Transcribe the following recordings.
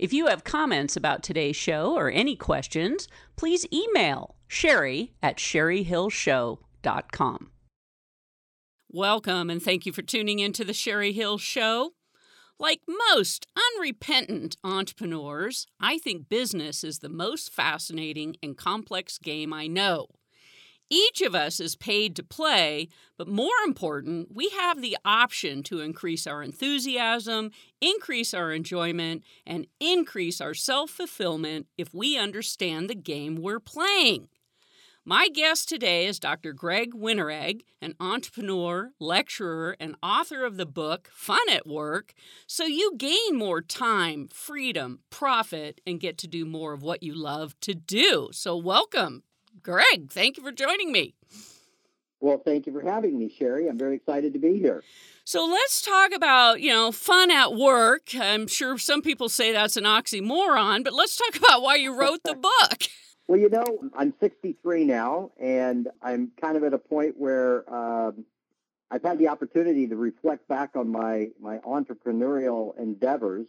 If you have comments about today's show or any questions, please email Cheri at sherryhillshow.com. Welcome and thank you for tuning into the Cheri Hill Show. Like most unrepentant entrepreneurs, I think business is the most fascinating and complex game I know. Each of us is paid to play, but more important, we have the option to increase our enthusiasm, increase our enjoyment, and increase our self fulfillment if we understand the game we're playing. My guest today is Dr. Greg Winteregg, an entrepreneur, lecturer, and author of the book Fun at Work, so you gain more time, freedom, profit, and get to do more of what you love to do. So, welcome, Greg. Thank you for joining me. Well, thank you for having me, Cheri. I'm very excited to be here. So let's talk about, you know, fun at work. I'm sure some people say that's an oxymoron, but let's talk about why you wrote the book. Well, you know, I'm 63 now, and I'm kind of at a point where um, I've had the opportunity to reflect back on my my entrepreneurial endeavors.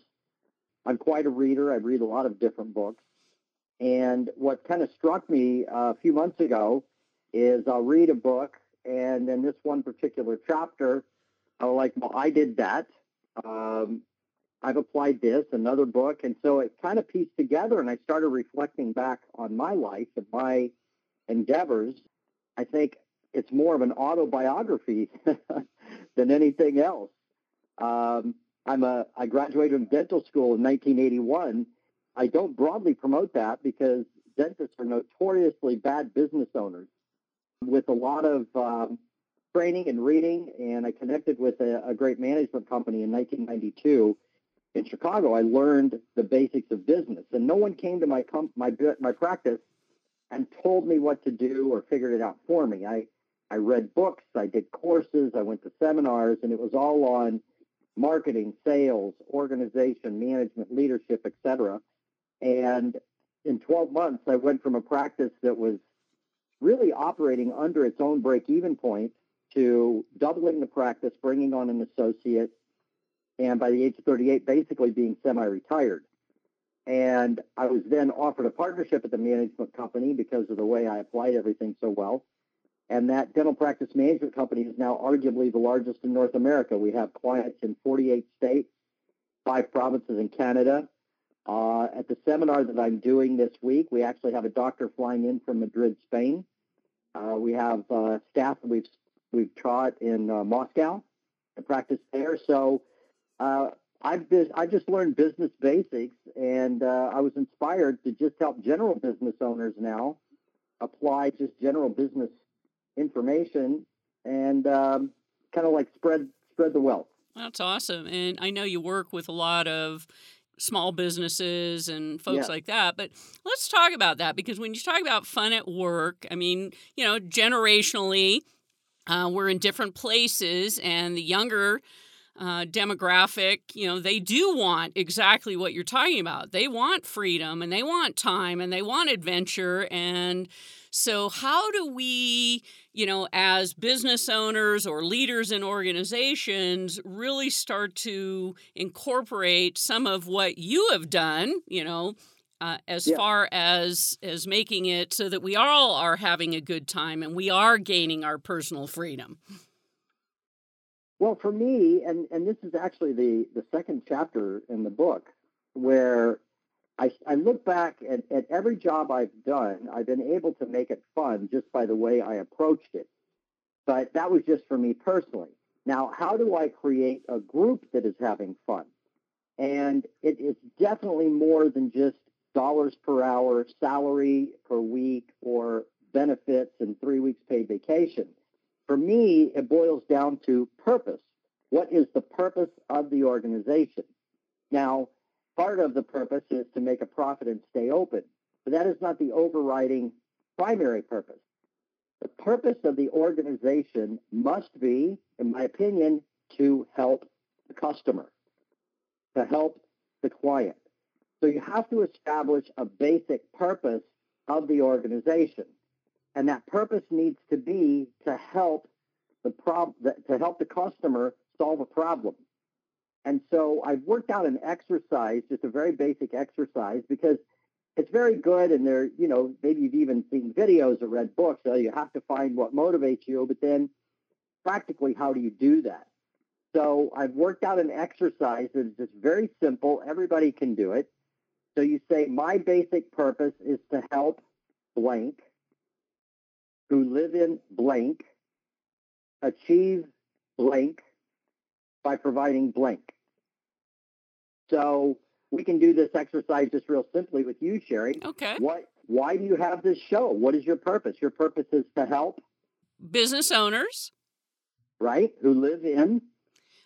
I'm quite a reader. I read a lot of different books, and what kind of struck me a few months ago is I'll read a book, and in this one particular chapter, I'm like, well, I did that. Um, I've applied this, another book. And so it kind of pieced together and I started reflecting back on my life and my endeavors. I think it's more of an autobiography than anything else. Um, I'm a, I graduated from dental school in 1981. I don't broadly promote that because dentists are notoriously bad business owners with a lot of um, training and reading. And I connected with a, a great management company in 1992 in Chicago, I learned the basics of business, and no one came to my com- my my practice and told me what to do or figured it out for me. I I read books, I did courses, I went to seminars, and it was all on marketing, sales, organization, management, leadership, etc. And in 12 months, I went from a practice that was really operating under its own break-even point to doubling the practice, bringing on an associate, and by the age of 38, basically being semi-retired. And I was then offered a partnership at the management company because of the way I applied everything so well. And that dental practice management company is now arguably the largest in North America. We have clients in 48 states, five provinces in Canada. Uh, at the seminar that I'm doing this week, we actually have a doctor flying in from Madrid, Spain. Uh, we have uh, staff that we've we've taught in uh, Moscow and practice there. So uh, I've been, I just learned business basics, and uh, I was inspired to just help general business owners now apply just general business information and um, kind of like spread spread the wealth. That's awesome, and I know you work with a lot of small businesses and folks yeah. like that. But let's talk about that because when you talk about fun at work, I mean, you know, generationally, uh, we're in different places, and the younger uh, demographic, you know, they do want exactly what you're talking about. They want freedom and they want time and they want adventure. And so, how do we, you know, as business owners or leaders in organizations, really start to incorporate some of what you have done, you know? Uh, as yeah. far as as making it so that we all are having a good time and we are gaining our personal freedom. Well, for me, and, and this is actually the, the second chapter in the book, where I, I look back at, at every job I've done, I've been able to make it fun just by the way I approached it. But that was just for me personally. Now, how do I create a group that is having fun? And it is definitely more than just dollars per hour, salary per week, or benefits and three weeks paid vacation for me, it boils down to purpose. What is the purpose of the organization? Now, part of the purpose is to make a profit and stay open, but that is not the overriding primary purpose. The purpose of the organization must be, in my opinion, to help the customer, to help the client. So you have to establish a basic purpose of the organization. And that purpose needs to be to help the prob- to help the customer solve a problem. And so I've worked out an exercise, just a very basic exercise, because it's very good and there, you know, maybe you've even seen videos or read books. So you have to find what motivates you, but then practically how do you do that? So I've worked out an exercise that is just very simple. Everybody can do it. So you say, my basic purpose is to help blank who live in blank achieve blank by providing blank. So we can do this exercise just real simply with you, Cheri. Okay. What? Why do you have this show? What is your purpose? Your purpose is to help business owners, right, who live in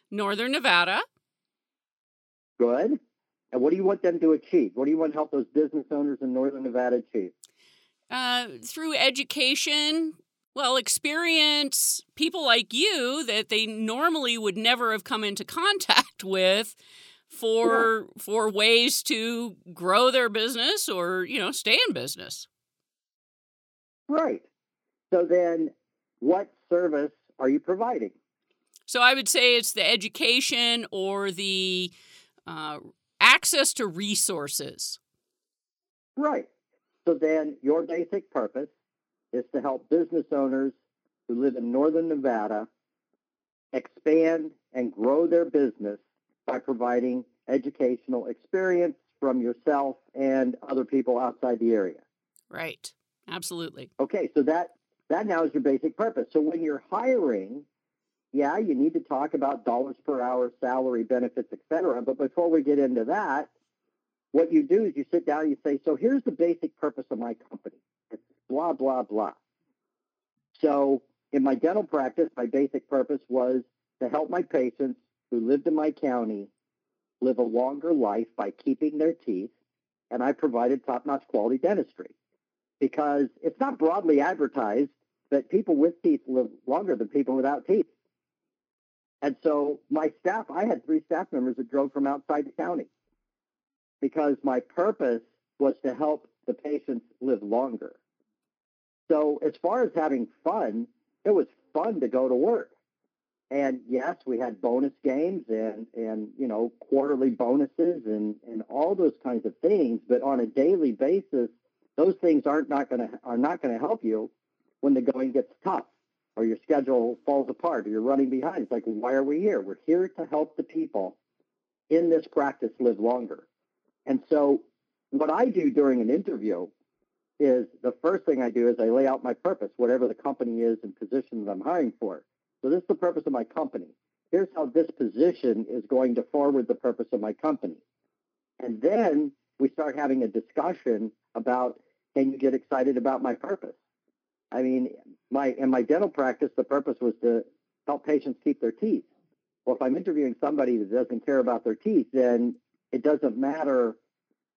Northern Nevada. Good. And what do you want them to achieve? What do you want to help those business owners in Northern Nevada achieve? Uh, through education, well, experience people like you that they normally would never have come into contact with for yeah. for ways to grow their business or you know stay in business. Right. So then what service are you providing? So i would say it's the education or the uh, access to resources. Right. So then your basic purpose is to help business owners who live in northern nevada expand and grow their business by providing educational experience from yourself and other people outside the area. Right. Absolutely. Okay, so that that now is your basic purpose. So when you're hiring, yeah, you need to talk about dollars per hour, salary, benefits, etc. But before we get into that, what you do is you sit down and you say, so here's the basic purpose of my company. Blah, blah, blah. So in my dental practice, my basic purpose was to help my patients who lived in my county live a longer life by keeping their teeth, and I provided top-notch quality dentistry because it's not broadly advertised that people with teeth live longer than people without teeth. And so my staff, I had three staff members that drove from outside the county because my purpose was to help the patients live longer. So as far as having fun, it was fun to go to work. And yes, we had bonus games and, and you know, quarterly bonuses and, and all those kinds of things. But on a daily basis, those things aren't not gonna are not gonna help you when the going gets tough or your schedule falls apart or you're running behind. It's like, why are we here? We're here to help the people in this practice live longer. And so what I do during an interview is the first thing I do is I lay out my purpose, whatever the company is and position that I'm hiring for. So this is the purpose of my company. Here's how this position is going to forward the purpose of my company. And then we start having a discussion about can you get excited about my purpose? I mean, my in my dental practice, the purpose was to help patients keep their teeth. Well, if I'm interviewing somebody that doesn't care about their teeth, then it doesn't matter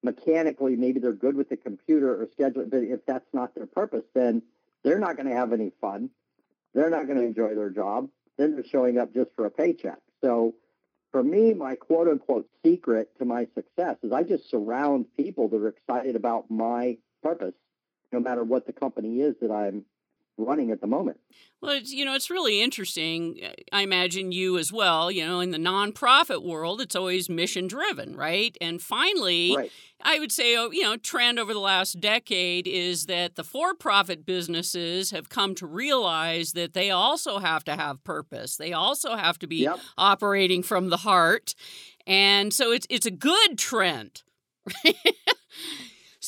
mechanically. Maybe they're good with the computer or schedule, but if that's not their purpose, then they're not going to have any fun they're not going to enjoy their job. Then they're showing up just for a paycheck. So for me, my quote unquote secret to my success is I just surround people that are excited about my purpose, no matter what the company is that I'm running at the moment. Well, it's, you know, it's really interesting. Uh, I imagine you as well. You know, in the nonprofit world, it's always mission driven, right? And finally, right. I would say, oh, you know, trend over the last decade is that the for profit businesses have come to realize that they also have to have purpose. They also have to be yep. operating from the heart. And so it's it's a good trend.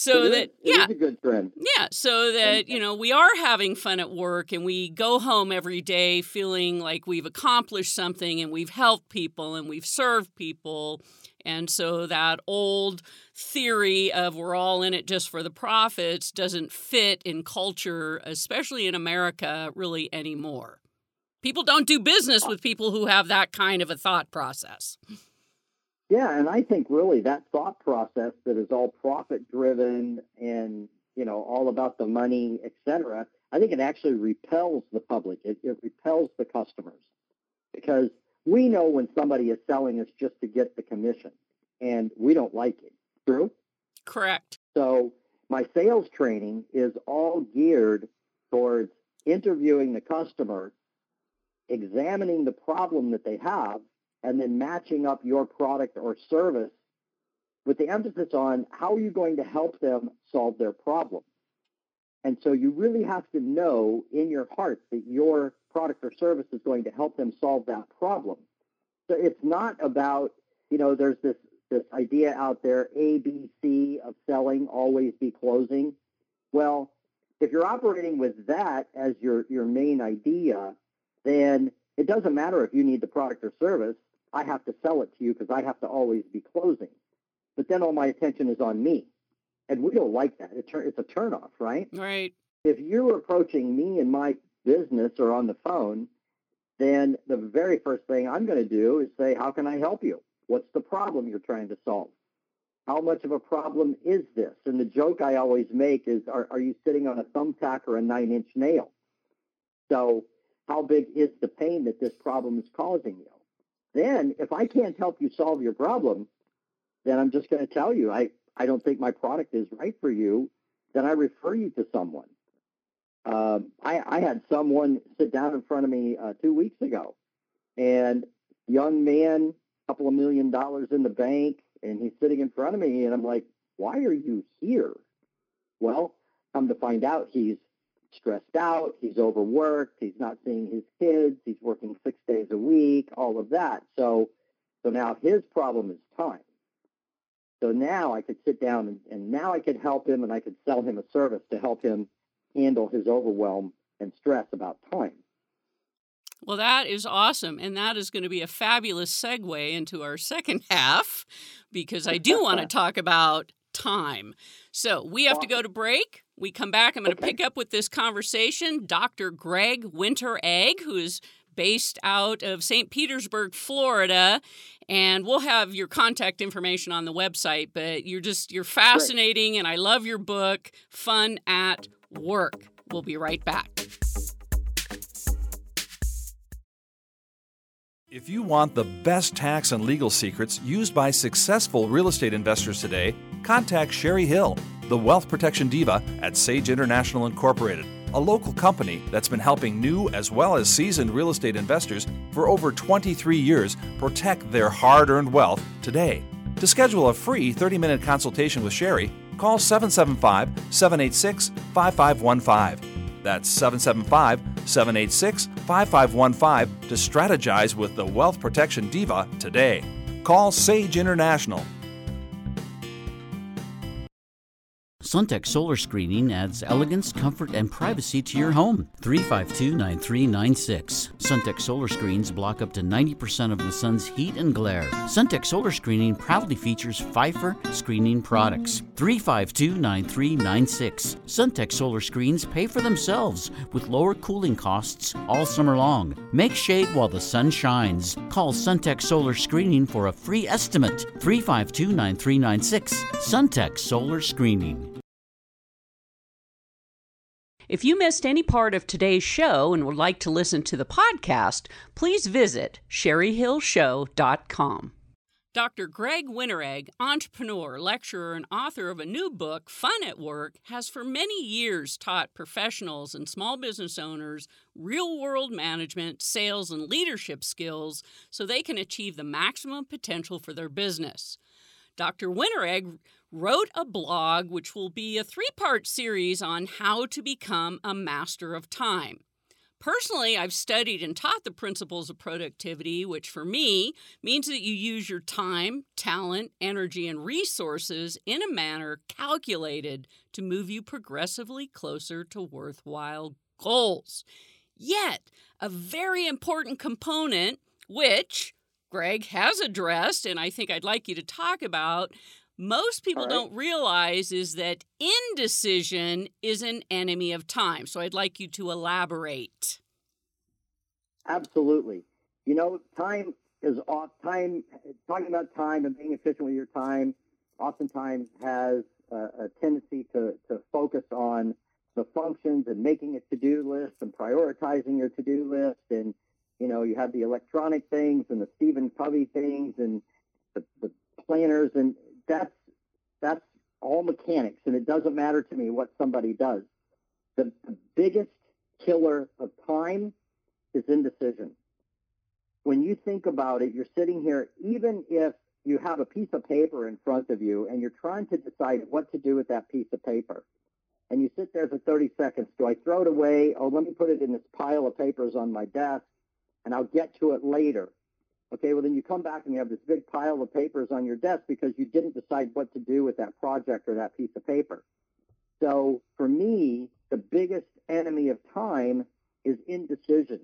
so it that is, yeah. a good trend. Yeah so that you know we are having fun at work and we go home every day feeling like we've accomplished something and we've helped people and we've served people. And so that old theory of we're all in it just for the profits doesn't fit in culture especially in america really anymore. People don't do business with people who have that kind of a thought process yeah, and I think really that thought process that is all profit driven and you know all about the money, et cetera, I think it actually repels the public. It, it repels the customers because we know when somebody is selling us just to get the commission, and we don't like it. True. Correct. So my sales training is all geared towards interviewing the customer, examining the problem that they have, and then matching up your product or service with the emphasis on how are you going to help them solve their problem. And so you really have to know in your heart that your product or service is going to help them solve that problem. So it's not about, you know, there's this this idea out there, ABC of selling, always be closing. Well, if you're operating with that as your, your main idea, then it doesn't matter if you need the product or service. I have to sell it to you because I have to always be closing. But then all my attention is on me. And we don't like that. It's a turnoff, right? Right. If you're approaching me in my business or on the phone, then the very first thing I'm going to do is say, How can I help you? What's the problem you're trying to solve? How much of a problem is this? And the joke I always make is, Are, are you sitting on a thumbtack or a nine inch nail? So, how big is the pain that this problem is causing you? Then, if I can't help you solve your problem, then I'm just going to tell you, I, I don't think my product is right for you, then I refer you to someone. Uh, I, I, had someone sit down in front of me uh, two weeks ago, and young man, couple of million dollars in the bank, and he's sitting in front of me, and I'm like, why are you here? Well, come to find out, he's stressed out, he's overworked, he's not seeing his kids, he's working six days a week, all of that. So, so now his problem is time. So now I could sit down and, and now I could help him and I could sell him a service to help him handle his overwhelm and stress about time. Well, that is awesome. And that is going to be a fabulous segue into our second half because I do want to talk about time. So we have to go to break. We come back. I'm going to pick up with this conversation. Dr. Greg Winteregg, who is based out of St. Petersburg, Florida. And we'll have your contact information on the website, but you're just, you're fascinating. And I love your book, Fun at Work. We'll be right back. If you want the best tax and legal secrets used by successful real estate investors today, contact Cheri Hill, the wealth protection diva at Sage International Incorporated, a local company that's been helping new as well as seasoned real estate investors for over 23 years protect their hard earned wealth today. To schedule a free 30 minute consultation with Cheri, call 775 786 5515. That's 775 786 5515 to strategize with the Wealth Protection Diva today. Call Sage International Suntech Solar Screening adds elegance, comfort, and privacy to your home. 352 9396. Suntech Solar Screens block up to 90% of the sun's heat and glare. Suntech Solar Screening proudly features Phifer screening products. 352 9396. Suntech Solar Screens pay for themselves with lower cooling costs all summer long. Make shade while the sun shines. Call Suntech Solar Screening for a free estimate. 352 9396. Suntech Solar Screening. If you missed any part of today's show and would like to listen to the podcast, please visit sherryhillshow.com. Dr. Greg Winteregg, entrepreneur, lecturer, and author of a new book, Fun at Work, has for many years taught professionals and small business owners real world management, sales, and leadership skills so they can achieve the maximum potential for their business. Dr. Winteregg wrote a blog which will be a three part series on how to become a master of time. Personally, I've studied and taught the principles of productivity, which for me means that you use your time, talent, energy, and resources in a manner calculated to move you progressively closer to worthwhile goals. Yet, a very important component, which Greg has addressed, and I think I'd like you to talk about, most people right. don't realize is that indecision is an enemy of time. So I'd like you to elaborate. Absolutely. You know, time is off. Time, talking about time and being efficient with your time, oftentimes has a, a tendency to, to focus on the functions and making a to-do list and prioritizing your to-do list. And, you know, you have the electronic things and the Stephen Covey things and the, the planners. And that's that's all mechanics, and it doesn't matter to me what somebody does. The, the biggest killer of time is indecision. when you think about it, you're sitting here, even if you have a piece of paper in front of you and you're trying to decide what to do with that piece of paper. And you sit there for 30 seconds. Do I throw it away? Oh, let me put it in this pile of papers on my desk and I'll get to it later. Okay, well, then you come back and you have this big pile of papers on your desk because you didn't decide what to do with that project or that piece of paper. So for me, the biggest enemy of time is indecision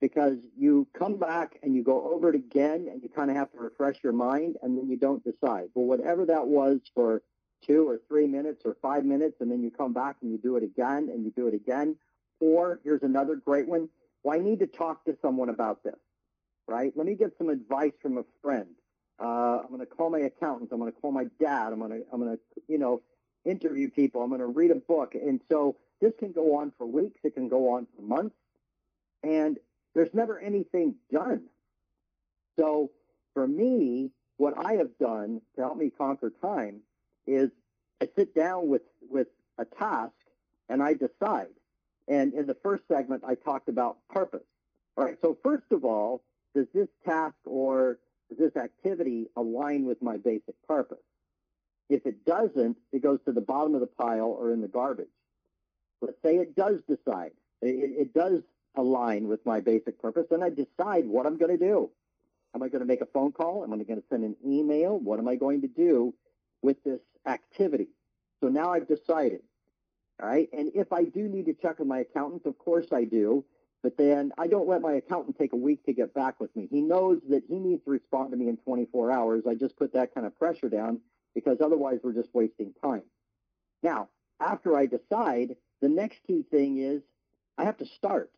because you come back and you go over it again and you kind of have to refresh your mind and then you don't decide. Well, whatever that was for two or three minutes or five minutes and then you come back and you do it again and you do it again. Or here's another great one. Well, I need to talk to someone about this, right? Let me get some advice from a friend. Uh, I'm going to call my accountant. I'm going to call my dad. I'm going to, I'm going to, you know, interview people. I'm going to read a book. And so this can go on for weeks. It can go on for months. And there's never anything done. So for me, what I have done to help me conquer time is I sit down with, with a task and I decide. And in the first segment, I talked about purpose. All right. So first of all, does this task or does this activity align with my basic purpose? If it doesn't, it goes to the bottom of the pile or in the garbage. Let's say it does decide. It, it does align with my basic purpose, then I decide what I'm going to do. Am I going to make a phone call? Am I going to send an email? What am I going to do with this activity? So now I've decided. All right. And if I do need to check with my accountant, of course I do. But then I don't let my accountant take a week to get back with me. He knows that he needs to respond to me in 24 hours. I just put that kind of pressure down because otherwise we're just wasting time. Now, after I decide, the next key thing is I have to start.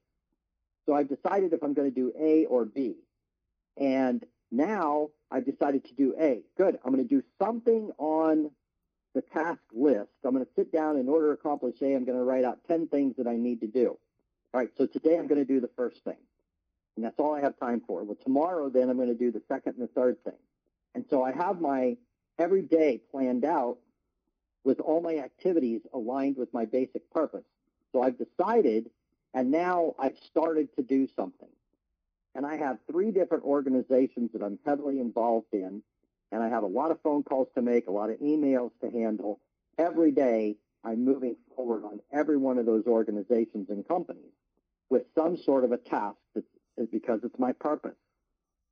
So I've decided if I'm going to do A or B. And now I've decided to do A. Good. I'm going to do something on the task list. I'm going to sit down in order to accomplish A. I'm going to write out 10 things that I need to do. All right. So today I'm going to do the first thing. And that's all I have time for. Well, tomorrow then I'm going to do the second and the third thing. And so I have my every day planned out with all my activities aligned with my basic purpose. So I've decided and now I've started to do something. And I have three different organizations that I'm heavily involved in. And I have a lot of phone calls to make, a lot of emails to handle. Every day, I'm moving forward on every one of those organizations and companies with some sort of a task that's, because it's my purpose.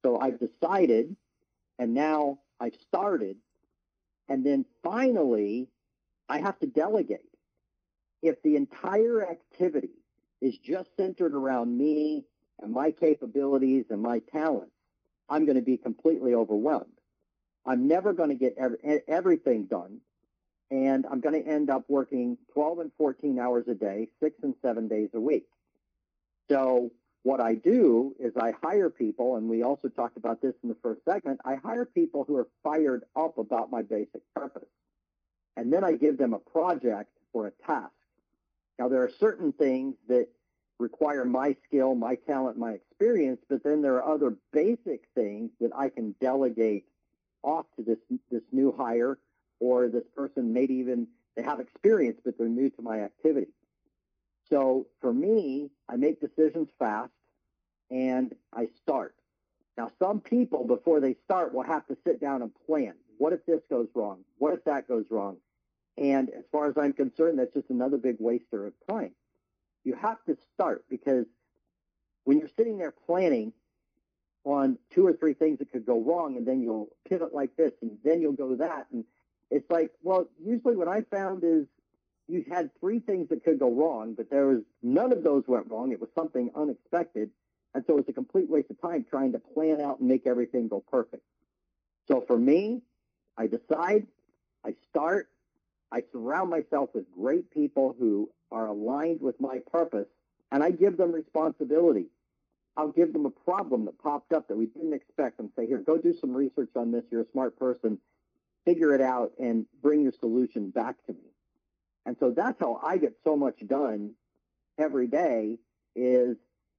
So I've decided, and now I've started, and then finally, I have to delegate. If the entire activity is just centered around me and my capabilities and my talents, I'm going to be completely overwhelmed. I'm never going to get every, everything done. And I'm going to end up working 12 and 14 hours a day, six and seven days a week. So what I do is I hire people, and we also talked about this in the first segment. I hire people who are fired up about my basic purpose. And then I give them a project or a task. Now, there are certain things that require my skill, my talent, my experience, but then there are other basic things that I can delegate off to this this new hire or this person maybe even they have experience but they're new to my activity. So for me, I make decisions fast and I start. Now some people before they start will have to sit down and plan. What if this goes wrong? What if that goes wrong? And as far as I'm concerned, that's just another big waster of time. You have to start because when you're sitting there planning on two or three things that could go wrong, and then you'll pivot like this, and then you'll go that, and it's like, well, usually what I found is you had three things that could go wrong, but there was none of those went wrong. It was something unexpected, and so it's a complete waste of time trying to plan out and make everything go perfect. So for me, I decide, I start, I surround myself with great people who are aligned with my purpose, and I give them responsibility. I'll give them a problem that popped up that we didn't expect and say, here, go do some research on this. You're a smart person. Figure it out and bring your solution back to me. And so that's how I get so much done every day is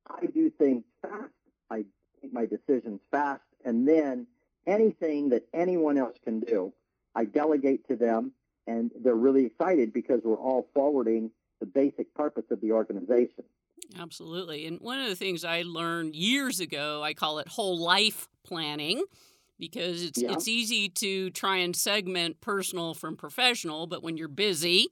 I do things fast. I make my decisions fast. And then anything that anyone else can do, I delegate to them and they're really excited because we're all forwarding the basic purpose of the organization. Absolutely. And one of the things I learned years ago, I call it whole life planning because it's Yeah. it's easy to try and segment personal from professional, but when you're busy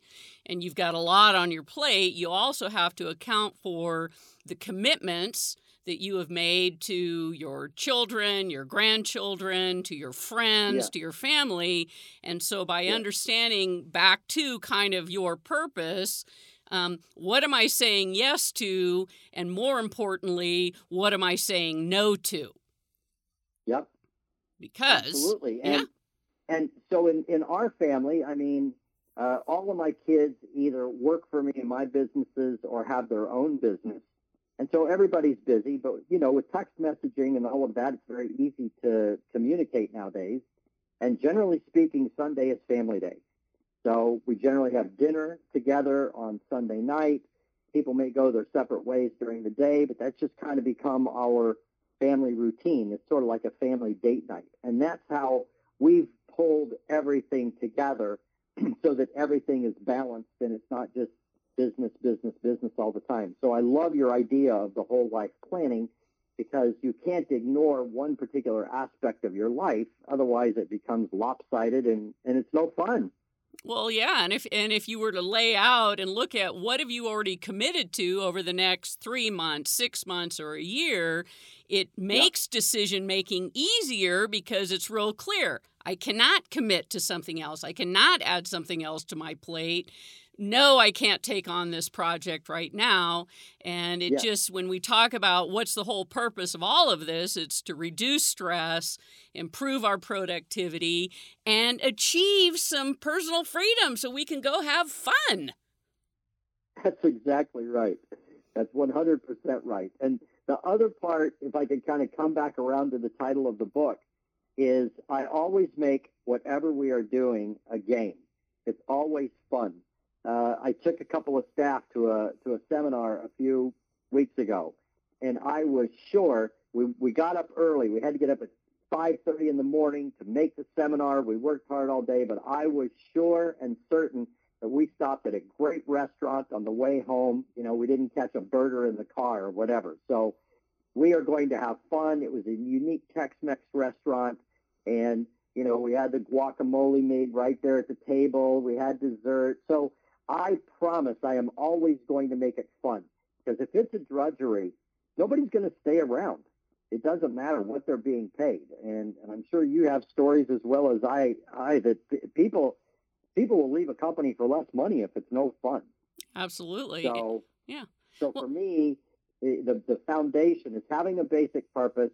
and you've got a lot on your plate, you also have to account for the commitments that you have made to your children, your grandchildren, to your friends, Yeah. to your family. And so by Yeah. understanding back to kind of your purpose, um, what am I saying yes to? And more importantly, what am I saying no to? Yep. Because Absolutely. yeah. And and so in, in our family, I mean, uh, all of my kids either work for me in my businesses or have their own business. And so everybody's busy, but you know, with text messaging and all of that, it's very easy to communicate nowadays. And generally speaking, Sunday is family day. So we generally have dinner together on Sunday night. People may go their separate ways during the day, but that's just kind of become our family routine. It's sort of like a family date night. And that's how we've pulled everything together so that everything is balanced and it's not just business, business, business all the time. So I love your idea of the whole life planning because you can't ignore one particular aspect of your life. Otherwise, it becomes lopsided and, and it's no fun. Well, yeah, and if and if you were to lay out and look at what have you already committed to over the next 3 months, 6 months or a year, it makes decision making easier because it's real clear. I cannot commit to something else. I cannot add something else to my plate. No, I can't take on this project right now. And it Yeah. just, when we talk about what's the whole purpose of all of this, it's to reduce stress, improve our productivity, and achieve some personal freedom so we can go have fun. That's exactly right. That's 100% right. And the other part, if I could kind of come back around to the title of the book, is I always make whatever we are doing a game. It's always fun. Uh, I took a couple of staff to a to a seminar a few weeks ago, and I was sure we we got up early. We had to get up at 5:30 in the morning to make the seminar. We worked hard all day, but I was sure and certain that we stopped at a great restaurant on the way home. You know, we didn't catch a burger in the car or whatever. So we are going to have fun. It was a unique Tex-Mex restaurant, and you know, we had the guacamole made right there at the table. We had dessert. So I promise I am always going to make it fun because if it's a drudgery, nobody's going to stay around. It doesn't matter what they're being paid, and, and I'm sure you have stories as well as I. I that people people will leave a company for less money if it's no fun. Absolutely. So yeah. So Well- for me, the, the foundation is having a basic purpose,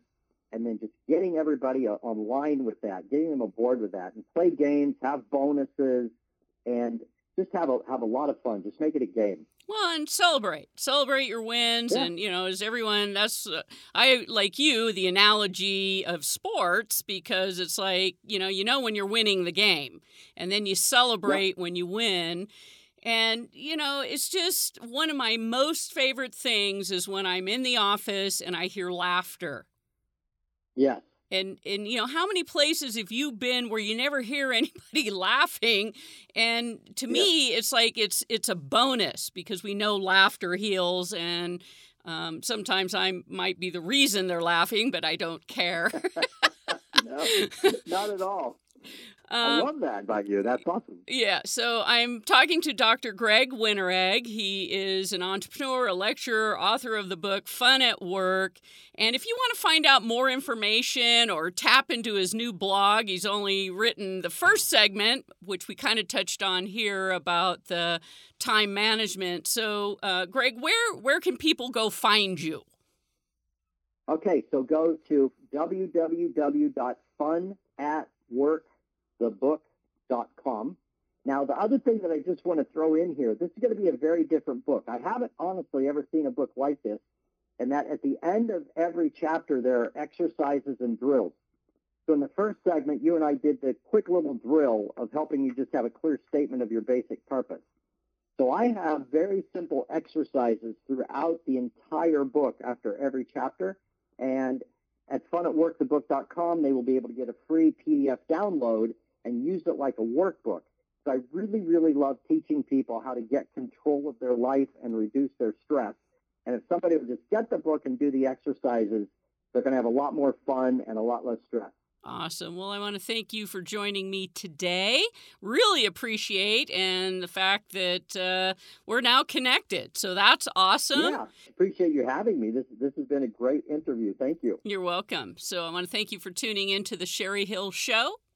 and then just getting everybody online with that, getting them aboard with that, and play games, have bonuses, and just have a have a lot of fun. Just make it a game. Well, and celebrate. Celebrate your wins. Yeah. And, you know, as everyone, that's, uh, I like you, the analogy of sports, because it's like, you know, you know when you're winning the game, and then you celebrate when you win. And, you know, it's just one of my most favorite things is when I'm in the office and I hear laughter. Yes. And and you know how many places have you been where you never hear anybody laughing? And to me, it's like it's it's a bonus because we know laughter heals, and um, sometimes I might be the reason they're laughing, but I don't care. No, not at all. I Um, love that about you. That's awesome. Yeah, so I'm talking to Dr. Greg Winteregg. He is an entrepreneur, a lecturer, author of the book Fun at Work. And if you want to find out more information or tap into his new blog, he's only written the first segment, which we kind of touched on here about the time management. So, uh, Greg, where where can people go find you? Okay, so go to www.funatworkthebook.com. Now, the other thing that I just want to throw in here, this is going to be a very different book. I haven't honestly ever seen a book like this, and that at the end of every chapter, there are exercises and drills. So in the first segment, you and I did the quick little drill of helping you just have a clear statement of your basic purpose. So I have very simple exercises throughout the entire book after every chapter. And at funatworkthebook.com, they will be able to get a free PDF download and use it like a workbook. So I really, really love teaching people how to get control of their life and reduce their stress. And if somebody would just get the book and do the exercises, they're going to have a lot more fun and a lot less stress. Awesome. Well, I want to thank you for joining me today. Really appreciate and the fact that uh, we're now connected. So that's awesome. Yeah, appreciate you having me. This this has been a great interview. Thank you. You're welcome. So I want to thank you for tuning into the Cheri Hill Show,